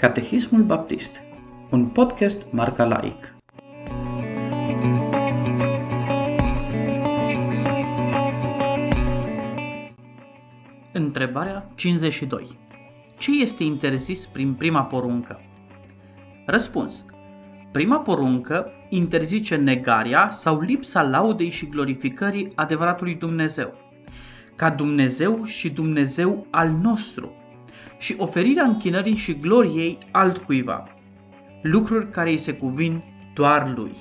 Catehismul Baptist, un podcast marca laic. Întrebarea 52. Ce este interzis prin prima poruncă? Răspuns. Prima poruncă interzice negarea sau lipsa laudei și glorificării adevăratului Dumnezeu, ca Dumnezeu și Dumnezeu al nostru, și oferirea închinării și gloriei altcuiva, lucruri care îi se cuvin doar lui.